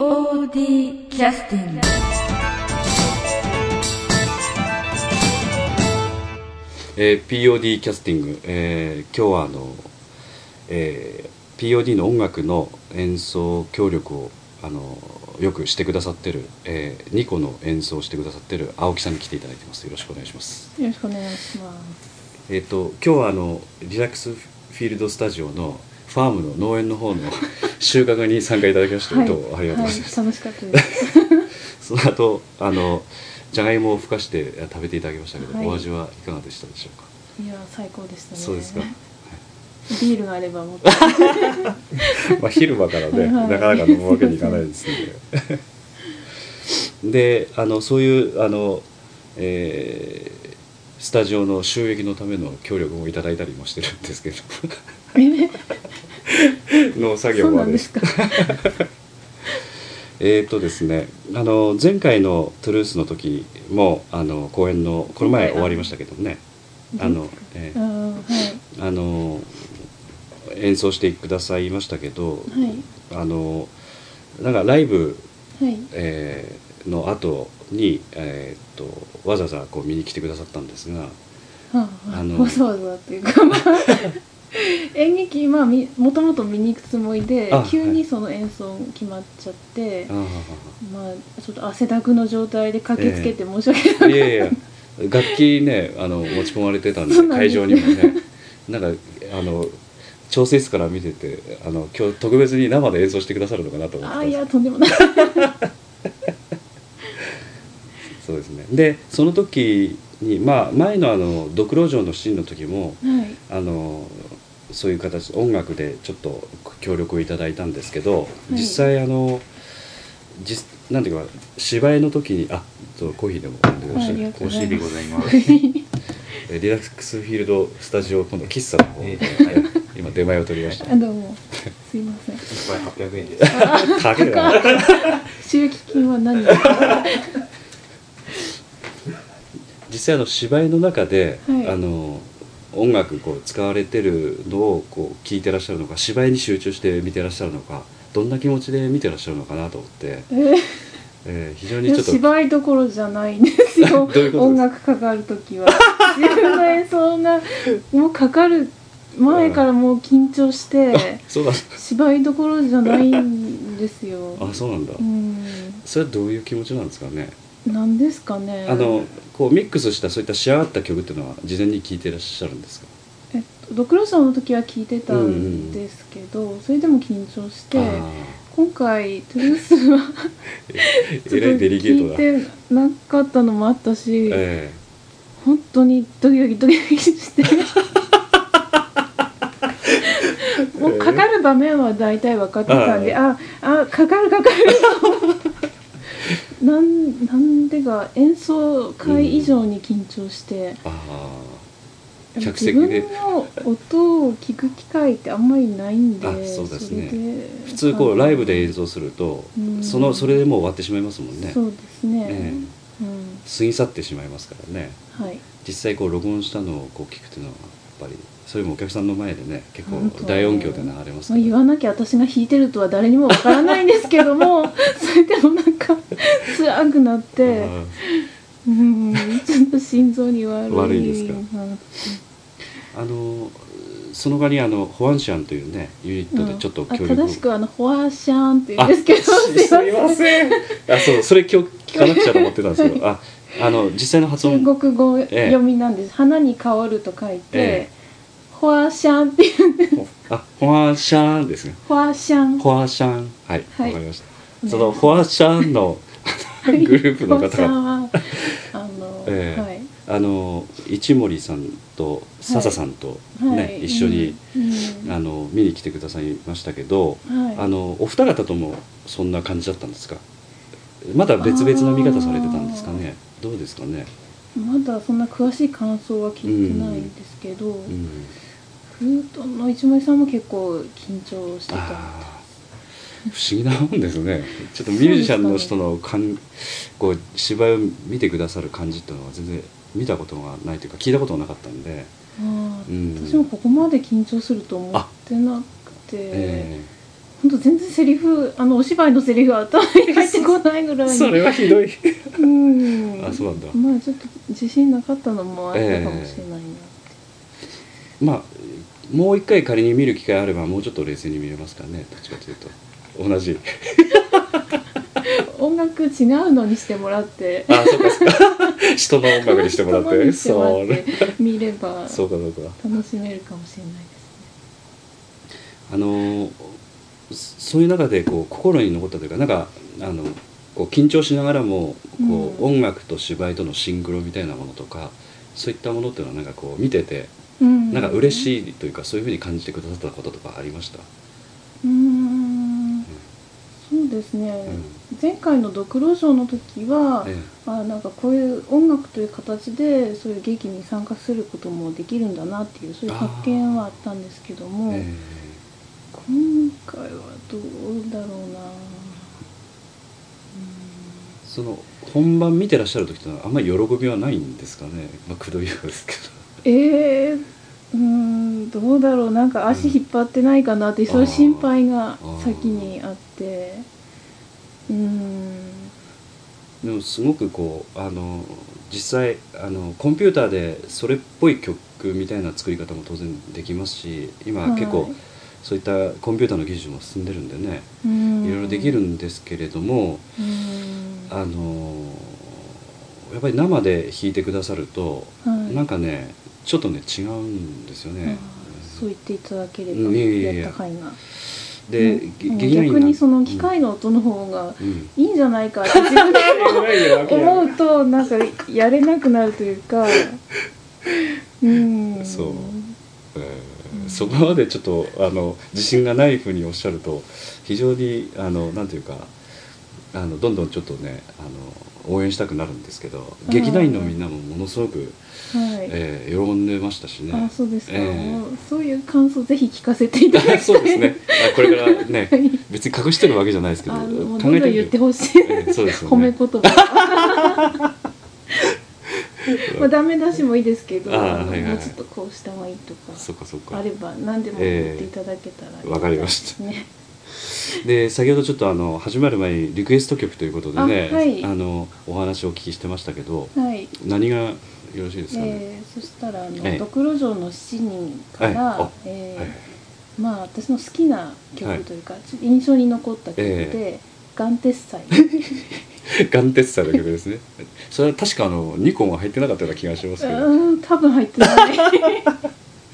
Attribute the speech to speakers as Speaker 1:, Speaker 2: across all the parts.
Speaker 1: POD キャスティング
Speaker 2: えー POD キャスティング、えー今日はあの、えー POD の音楽の演奏協力をあのよくしてくださってる、えー、ニコの演奏をしてくださってる青木さんに来ていただいてます。よろしくお願いします。
Speaker 3: よろしくお願いします。
Speaker 2: えっ、と今日はあのリラックスフィールドスタジオのファームの農園の方の収穫に参加いただきまして、どうもありがとうございます、
Speaker 3: はい、楽しかったです。
Speaker 2: その後あのじゃがいもをふかして食べていただきましたけど、
Speaker 3: はい。
Speaker 2: お味はいかがでしたでしょうか？
Speaker 3: いや最高でしたね。
Speaker 2: そうですか、
Speaker 3: ビールがあればもっと。
Speaker 2: まあ昼間からね、
Speaker 3: はい。
Speaker 2: なかなか飲むわけにいかないですので。であのそういうあの、えースタジオの収益のための協力もいただいたりもしてるんですけど 農作業まで。
Speaker 3: すか。
Speaker 2: えーとですねあの前回のトゥルースの時もあの公演のこの前終わりましたけどね。あの、えー
Speaker 3: うんはい。
Speaker 2: あの演奏してくださいましたけど、
Speaker 3: はい。
Speaker 2: あのなんかライブ、
Speaker 3: はい。
Speaker 2: えーの後に、えー、とわざわざこう見に来てくださったんですが
Speaker 3: はあはあ
Speaker 2: あの
Speaker 3: わざわざっていうかまあ演劇まあみもともと見に行くつもりで
Speaker 2: あ
Speaker 3: 急にその演奏決まっちゃって、
Speaker 2: あ
Speaker 3: まあちょっと汗だくの状態で駆けつけて申し訳ない、
Speaker 2: ーいやいや。楽器ねあの持ち込まれてたんで会場にもね。なんかあの調整室から見ててあの今日特別に生で演奏してくださるのかなと思って
Speaker 3: ああいやとんでもない。
Speaker 2: そうですね。でその時にまあ前のあのドクロ城のシーンの時も
Speaker 3: はい。
Speaker 2: あのそういう形音楽でちょっと協力をいただいたんですけど、
Speaker 3: い。
Speaker 2: 実際あの実なんていうか芝居の時にあそうコーヒーでも飲んでください。
Speaker 3: ありがとう
Speaker 4: コーヒーでございます。
Speaker 2: えリラックスフィールドスタジオ今度喫茶の方で、今出前を取りました。
Speaker 3: あどうも。すいません。
Speaker 4: 一杯八百円です。
Speaker 2: 高いな。
Speaker 3: 収益金は何？ですか
Speaker 2: 実際あの芝居の中で、
Speaker 3: はい。
Speaker 2: あの音楽こう使われてるのをこう聞いてらっしゃるのか芝居に集中して見てらっしゃるのかどんな気持ちで見てらっしゃるのかなと思って、
Speaker 3: えー
Speaker 2: えー非常にちょっと
Speaker 3: 芝居どころじゃないんですよ 音楽かかる時は。自分の演奏がもうかかる前からもう緊張して 芝居どころじゃないんですよ。
Speaker 2: あそうなんだ、
Speaker 3: うん。
Speaker 2: それはどういう気持ちなんですかね、
Speaker 3: なんですかね。
Speaker 2: あのこうミックスしたそういった仕上がった曲っていうのは事前に聴いてらっしゃるんですか？
Speaker 3: えっとドクロさんの時は聞いてたんですけど、それでも緊張して
Speaker 2: あ
Speaker 3: 今回トゥルースは
Speaker 2: ー
Speaker 3: ちょっと聞いてなかったのもあったし、
Speaker 2: え
Speaker 3: 本当にドキドキドキドキして。もうかかる場面は大体分かってたんでああかかるかかるなんなんでか演奏会以上に緊張して、
Speaker 2: えああ客
Speaker 3: 自
Speaker 2: 席で。
Speaker 3: 分の音を聞く機会ってあんまりないんで
Speaker 2: あそうですね。
Speaker 3: れで
Speaker 2: 普通こうライブで演奏すると
Speaker 3: うん。
Speaker 2: そのそれでもう終わってしまいますもんね。
Speaker 3: そうですね、
Speaker 2: え。
Speaker 3: うん。
Speaker 2: 過ぎ去ってしまいますからね。
Speaker 3: はい。
Speaker 2: 実際こう録音したのをこう聞くっていうのはやっぱりそれもお客さんの前でね結構
Speaker 3: 本当。
Speaker 2: 大音響で流れます
Speaker 3: まあ、言わなきゃ私が弾いてるとは誰にもわからないんですけども それでもなんか辛くなって
Speaker 2: あ
Speaker 3: うんちょっと心臓に悪い。
Speaker 2: 悪いですか？
Speaker 3: うん
Speaker 2: あのその場にあのホアンシャンというねユニットでちょっと
Speaker 3: あ
Speaker 2: 協力を。
Speaker 3: 正しくはあのフォアシャンって言うんですけど
Speaker 2: あすみません。あそうそれ今日聞かなくちゃと思ってたんですけど ああの実際の発音。
Speaker 3: 中国語
Speaker 2: ええ
Speaker 3: 読みなんです、花に香ると書いて、
Speaker 2: え
Speaker 3: フォアシャンっていうんです。
Speaker 2: あホアンシャンですね。
Speaker 3: フォアシャン。
Speaker 2: ホアシャン。はいわ、
Speaker 3: はい。
Speaker 2: かりました、
Speaker 3: ね
Speaker 2: そのホアシャンのグループの方が。
Speaker 3: あの、
Speaker 2: ええ。
Speaker 3: はい。
Speaker 2: あの一森さんと笹さんとね、
Speaker 3: はい。
Speaker 2: 一緒に、
Speaker 3: うん。うん。
Speaker 2: あの見に来てくださいましたけど、
Speaker 3: はい。
Speaker 2: あのお二方ともそんな感じだったんですか？まだ別々の見方されてたんですかね？どうですかね、
Speaker 3: まだそんな詳しい感想は聞いてないんですけど、
Speaker 2: うん、
Speaker 3: フルートの一森さんも結構緊張してたみたい
Speaker 2: 不思議なもんですね。ちょっとミュージシャンの人のかんこう芝居を見てくださる感じっていうのは全然見たことがないというか聞いたことがなかったんで、
Speaker 3: あー
Speaker 2: うん。
Speaker 3: 私もここまで緊張すると思ってなくて、
Speaker 2: え
Speaker 3: 本当全然セリフあのお芝居のセリフは頭に入ってこないぐらい。に
Speaker 2: それはひどい。
Speaker 3: うん。
Speaker 2: あそうなんだ。
Speaker 3: まあちょっと自信なかったのもあったかもしれないなって、
Speaker 2: まあもう一回仮に見る機会あればもうちょっと冷静に見れますからね。どっちかというと同じ。
Speaker 3: 音楽違うのにしてもらって。
Speaker 2: あそうかそうか。人の音楽にしてもらって。それ
Speaker 3: って見れば
Speaker 2: そうかそうか。
Speaker 3: 楽しめるかもしれないですね。
Speaker 2: あのそそういう中でこう心に残ったというかなんかあのこう緊張しながらもこう、
Speaker 3: うん。
Speaker 2: 音楽と芝居とのシンクロみたいなものとかそういったものっていうのはなんかこう見てて
Speaker 3: うん。
Speaker 2: なんか嬉
Speaker 3: い
Speaker 2: しいというかそういうふうに感じてくださったこととかありました、
Speaker 3: うーんですね、前回のドクロショーの時は、
Speaker 2: え
Speaker 3: あなんかこういう音楽という形でそういう劇に参加することもできるんだなっていうそういう発見はあったんですけど
Speaker 2: え
Speaker 3: も、
Speaker 2: え
Speaker 3: 今回はどうだろうな。
Speaker 2: その本番見てらっしゃる時ってのはあんまり喜びはないんですかね。まあくどいようですけ
Speaker 3: えー、うーんどうだろう。なんか足引っ張ってないかなって、そういう心配が先にあってうーん。
Speaker 2: どでもすごくこうあの実際あのコンピューターでそれっぽい曲みたいな作り方も当然できますし今
Speaker 3: はい。
Speaker 2: 結構そういったコンピューターの技術も進んでるんでねいろいろできるんですけれどもあのやっぱり生で弾いてくださると
Speaker 3: はい。
Speaker 2: なんかねちょっとね違うんですよね。
Speaker 3: そう言っていただければ
Speaker 2: うん。いやいやいやで、
Speaker 3: 逆にその
Speaker 2: うん
Speaker 3: 機械の音の方が
Speaker 2: うん。
Speaker 3: いいんじゃないかって 自分で思うとなんかやれなくなるというか。うん。
Speaker 2: そう。えーそこまでちょっとあの自信がないふうにおっしゃると非常にあのなんていうかあのどんどんちょっとねあの応援したくなるんですけど
Speaker 3: い
Speaker 2: 劇団員のみんなもものすごく、
Speaker 3: はい、
Speaker 2: えー喜んでましたしね。
Speaker 3: あそうですか、
Speaker 2: ええ。
Speaker 3: もうそういう感想ぜひ聞かせていただきたい
Speaker 2: そうですね。あこれからね
Speaker 3: はい。
Speaker 2: 別に隠してるわけじゃないですけど考えてみ
Speaker 3: ど言ってほしい、
Speaker 2: ええそうですよね。
Speaker 3: 褒め言葉。まあダメ出しもいいですけど
Speaker 2: はいはい
Speaker 3: もうちょっとこうした方がいいとか
Speaker 2: そっかそっか。
Speaker 3: あれば何でも言っていただけたら
Speaker 2: ええわかりました。
Speaker 3: ね
Speaker 2: で先ほどちょっとあの始まる前にリクエスト曲ということでね
Speaker 3: あはい。
Speaker 2: のお話をお聞きしてましたけど
Speaker 3: はい。
Speaker 2: 何がよろしいですかね、
Speaker 3: えーそしたらあの、
Speaker 2: ええ。
Speaker 3: ドクロ城の7人から、
Speaker 2: はい。あ
Speaker 3: えー
Speaker 2: はい。はい
Speaker 3: まあ私の好きな曲というか、印象に残った曲で
Speaker 2: え「
Speaker 3: ガンテッサイ」
Speaker 2: ガンテッサの曲ですね。それは確かあの2個も入ってなかったような気がしますけど。
Speaker 3: 多分入ってない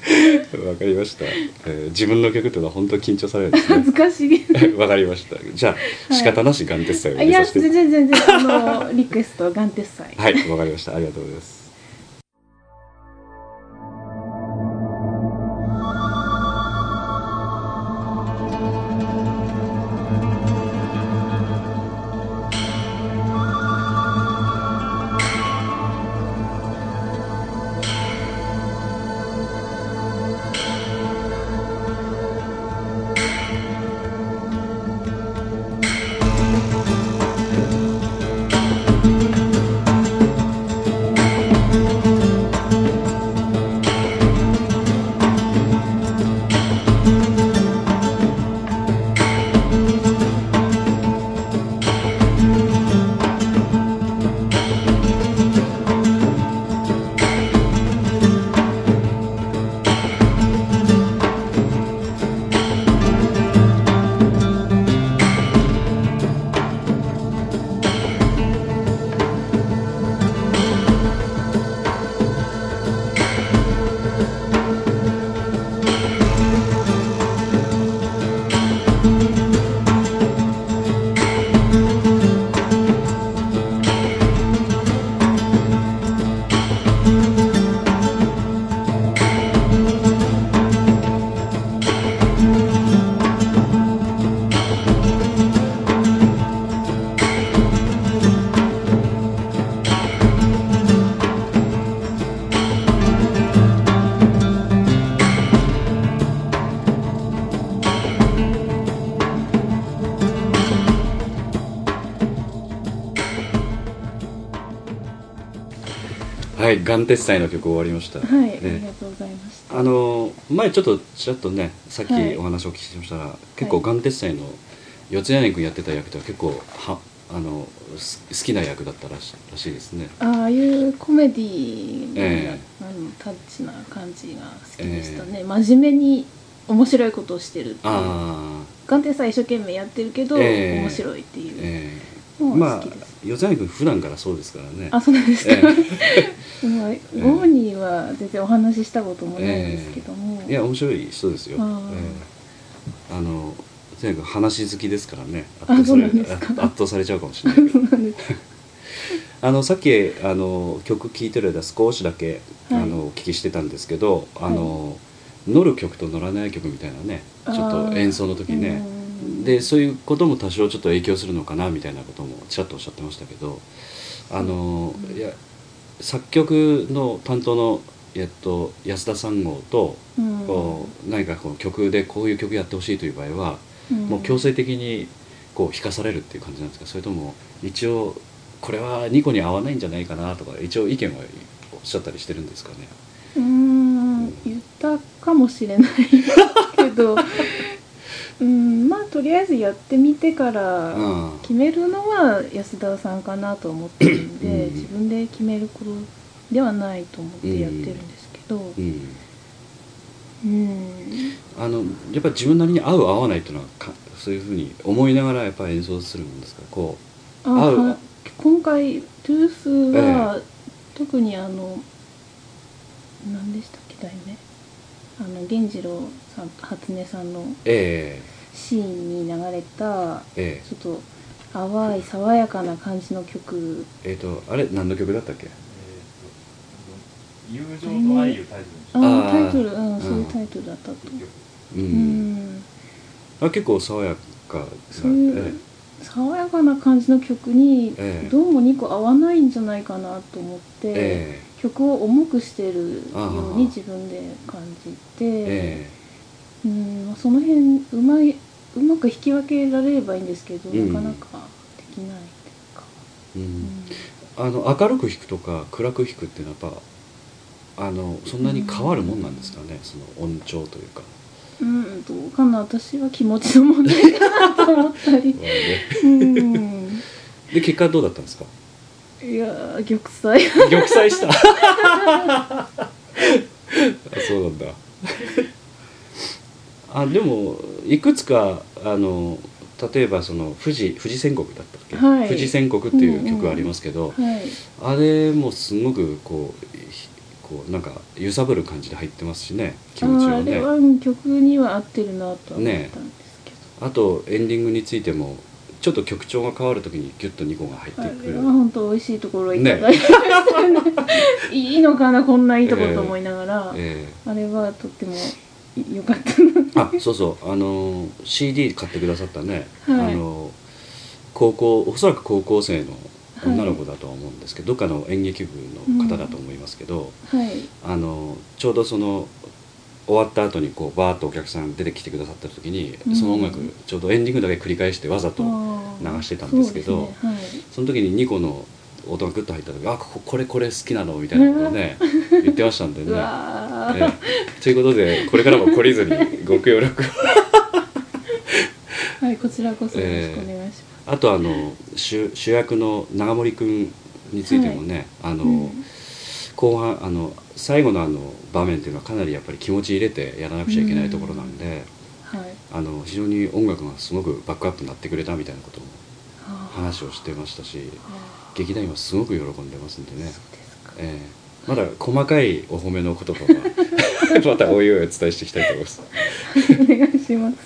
Speaker 2: かりました、えー自分の曲というのは本当緊張されるんですね。
Speaker 3: 恥ずかしい。
Speaker 2: わかりました。じゃあ仕方なしガンテッサを入
Speaker 3: いや
Speaker 2: れさせて
Speaker 3: 全然全然あのリクエストは「ガンテッサイ」
Speaker 2: はいわかりました。ありがとうございます「はい、ガン鉄祭の曲終わりました。
Speaker 3: はい、あ
Speaker 2: え
Speaker 3: りがとうございました。
Speaker 2: あの前ちょっとちらっとねさっき
Speaker 3: はい。
Speaker 2: お話をお聞きしましたら、結構ガン鉄祭の四谷谷君やってた役では結構はあのす好きな役だったらしらしいですね。
Speaker 3: ああいうコメディー
Speaker 2: え
Speaker 3: な、あのタッチな感じが好きでしたね、真面目に面白いことをしてるっていう。
Speaker 2: ああ、
Speaker 3: 眼底さ一生懸命やってるけど、
Speaker 2: ええ。
Speaker 3: 面白いっていう。
Speaker 2: え
Speaker 3: の
Speaker 2: えまあ
Speaker 3: が好きです、
Speaker 2: 四谷谷君普段からそうですからね。
Speaker 3: あそうなんですか、
Speaker 2: え
Speaker 3: まあ ご本人は全然お話ししたこともないんですけども、
Speaker 2: いや面白い人ですよ。
Speaker 3: あ
Speaker 2: のとにかく話好きですからね。
Speaker 3: あ
Speaker 2: 圧倒されちゃうかもしれない あのさっきあの曲聴いてる間少しだけ、
Speaker 3: はい。
Speaker 2: あのお聞きしてたんですけどあの、乗る曲と乗らない曲みたいなねちょっと演奏の時ね
Speaker 3: うん
Speaker 2: でそういうことも多少ちょっと影響するのかなみたいなこともちらっとおっしゃってましたけどあの、いや作曲の担当の、えっと、安田三号と、
Speaker 3: うん。
Speaker 2: 何かこの曲でこういう曲やってほしいという場合は、
Speaker 3: うん。
Speaker 2: もう強制的にこう弾かされるっていう感じなんですか？それとも一応これはニコに合わないんじゃないかなとか一応意見はおっしゃったりしてるんですかね？
Speaker 3: うーん言ったかもしれないけどうんまあとりあえずやってみてから
Speaker 2: うん。
Speaker 3: 決めるのは安田さんかなと思ってるんで、
Speaker 2: うん。
Speaker 3: 自分で決めることではないと思ってやってるんですけど。
Speaker 2: うん。
Speaker 3: うん、
Speaker 2: あのやっぱり自分なりに合う合わないっていうのはかそういうふうに思いながらやっぱり演奏するんですか？こ
Speaker 3: あ
Speaker 2: 合う。
Speaker 3: は今回トゥースは、特にあの何でしたっけ題名？あの源次郎さん初音さんのシーンに流れた
Speaker 2: ええ。
Speaker 3: ちょっと淡い爽やかな感じの曲。
Speaker 2: ええーとあれ何の曲だったっけ？
Speaker 4: 友情と愛いうタイトルにし
Speaker 3: あ
Speaker 2: あ
Speaker 3: タイトルうん、
Speaker 2: うん。
Speaker 3: そういうタイトルだったと。
Speaker 2: う、
Speaker 3: うん。ん
Speaker 2: あ結構爽やかな
Speaker 3: そういう
Speaker 2: え
Speaker 3: 爽やかな感じの曲に
Speaker 2: ええ。
Speaker 3: どうも2個合わないんじゃないかなと思って、
Speaker 2: え
Speaker 3: 曲を重くしてるように自分で感じて、
Speaker 2: ええ
Speaker 3: うんまあその辺うまいうまく引き分けられればいいんですけど、
Speaker 2: うん。
Speaker 3: なかなかできないというか、
Speaker 2: えう
Speaker 3: うん。
Speaker 2: んあの明るく弾くとか暗く弾くっていうのはやっぱあのそんなに変わるもんなんですかね、その音調というか。
Speaker 3: うん、どうかな。私は気持ちの問題かなと思ったり。うん。
Speaker 2: で結果どうだったんですか？
Speaker 3: いやー玉砕。
Speaker 2: 玉砕した。あそうなんだあでもいくつかあの例えばその富士富士宣国だったっけ、
Speaker 3: はい。
Speaker 2: 富士宣国っていう曲がありますけど、
Speaker 3: はい。
Speaker 2: あれもすごくこうひこうなんか揺さぶる感じで入ってますしね気持ちをね。
Speaker 3: あれはうん曲には合ってるなとは思ったんですけど、
Speaker 2: あとエンディングについてもちょっと曲調が変わるときにギュッと2個が入って
Speaker 3: あ
Speaker 2: くる。
Speaker 3: れは本当美味しいところいただいて。ね。いいのかなこんないいところと思いながら、
Speaker 2: え。
Speaker 3: あれはとっても良かった。
Speaker 2: あそうそう。あの CD 買ってくださったね、
Speaker 3: はい。
Speaker 2: あの高校おそらく高校生の女の子だとは思うんですけど、どっかの演劇部の方だと思いますけど、
Speaker 3: はい。
Speaker 2: あのちょうどその終わった後にこうバーッとお客さん出てきてくださった時に、
Speaker 3: うん。
Speaker 2: その音楽ちょうどエンディングだけ繰り返してわざと流してたんですけど
Speaker 3: そね。はい。
Speaker 2: その時に2個の音がグッと入った時あこここれこれ好きなのみたいなことをね言ってましたんで
Speaker 3: う
Speaker 2: ね。
Speaker 3: わー。
Speaker 2: ええ。ということでこれからも懲りずにご協力を。
Speaker 3: はいこちらこそよろしくお願いしま
Speaker 2: あとあの主主役の長森君についてもね、あの、
Speaker 3: す、うん
Speaker 2: 後半あの最後のあの場面っていうのはかなりやっぱり気持ち入れてやらなくちゃいけないところなんで、
Speaker 3: はい。
Speaker 2: あの非常に音楽がすごくバックアップになってくれたみたいなことも
Speaker 3: はあ
Speaker 2: 話をしてましたし
Speaker 3: は
Speaker 2: 劇団員はすごく喜んでますんでね。ええ。まだ細かいお褒めの言葉は またおいおいお伝えしていきたいと思います。
Speaker 3: お願いします。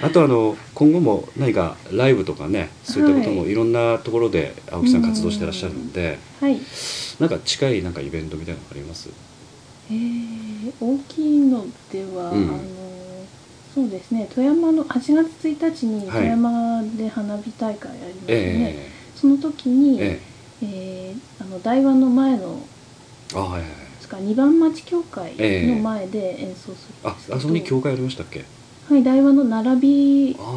Speaker 2: あとあの今後も何かライブとかねそういったことも
Speaker 3: はい。
Speaker 2: いろんでところで青木さん活動してらっしゃるんで、
Speaker 3: はい。
Speaker 2: なんか近いなんかイベントみたいなのあります？
Speaker 3: えー、大きいのでは、
Speaker 2: うん。
Speaker 3: あのそうですね。富山の8月1日に
Speaker 2: はい。
Speaker 3: 富山で花火大会ありますよね、
Speaker 2: え
Speaker 3: その時
Speaker 2: え
Speaker 3: に、
Speaker 2: え
Speaker 3: え。ーあの台湾の前の
Speaker 2: えあはいはいはい。
Speaker 3: ですか2番町教会
Speaker 2: ええ
Speaker 3: の前で演奏する。ん
Speaker 2: あ
Speaker 3: ですけど、
Speaker 2: あそこに教会ありましたっけ？
Speaker 3: はい台湾の並びです
Speaker 2: あ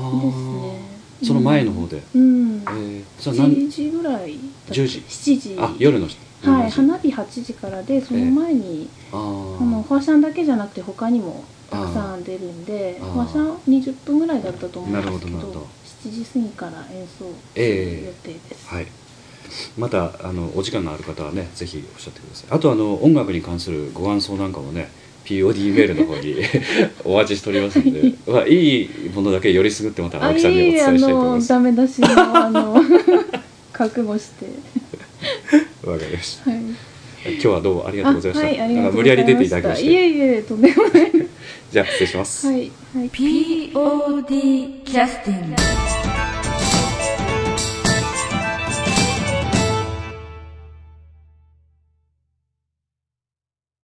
Speaker 3: ね
Speaker 2: その前の方で、
Speaker 3: うん。
Speaker 2: えー、それは何
Speaker 3: ？7時ぐらいだった
Speaker 2: 10時。
Speaker 3: 7時。
Speaker 2: あ夜の
Speaker 3: はい
Speaker 2: 花
Speaker 3: 花火8時からでその前に、
Speaker 2: あー。
Speaker 3: あのファーシャンだけじゃなくて他にもたくさん出るんで
Speaker 2: あー。
Speaker 3: ファーシャン20分ぐらいだったと思うんですけ
Speaker 2: なるほどなるほ
Speaker 3: ど
Speaker 2: ど
Speaker 3: 7時過ぎから演奏予定です、
Speaker 2: はい。またあのお時間のある方はねぜひおっしゃってください。あとあの音楽に関するご感想なんかもね POD メールの方に お待ちしておりますので、まあ、いいものだけよりすぐってまた
Speaker 3: あ
Speaker 2: 青木さんにお伝えしたいと思い
Speaker 3: の
Speaker 2: ます。
Speaker 3: ダメ出しのあの 覚悟して。
Speaker 2: わかりました。
Speaker 3: はい。
Speaker 2: 今日はどうもありがとうございました、
Speaker 3: あはいありがとうご
Speaker 2: なんか無理や
Speaker 3: ざいました
Speaker 2: り出ていただきまして。
Speaker 3: いえいえとんでもない。
Speaker 2: じゃあ失礼します、
Speaker 3: はい。はい。
Speaker 1: POD キャスティング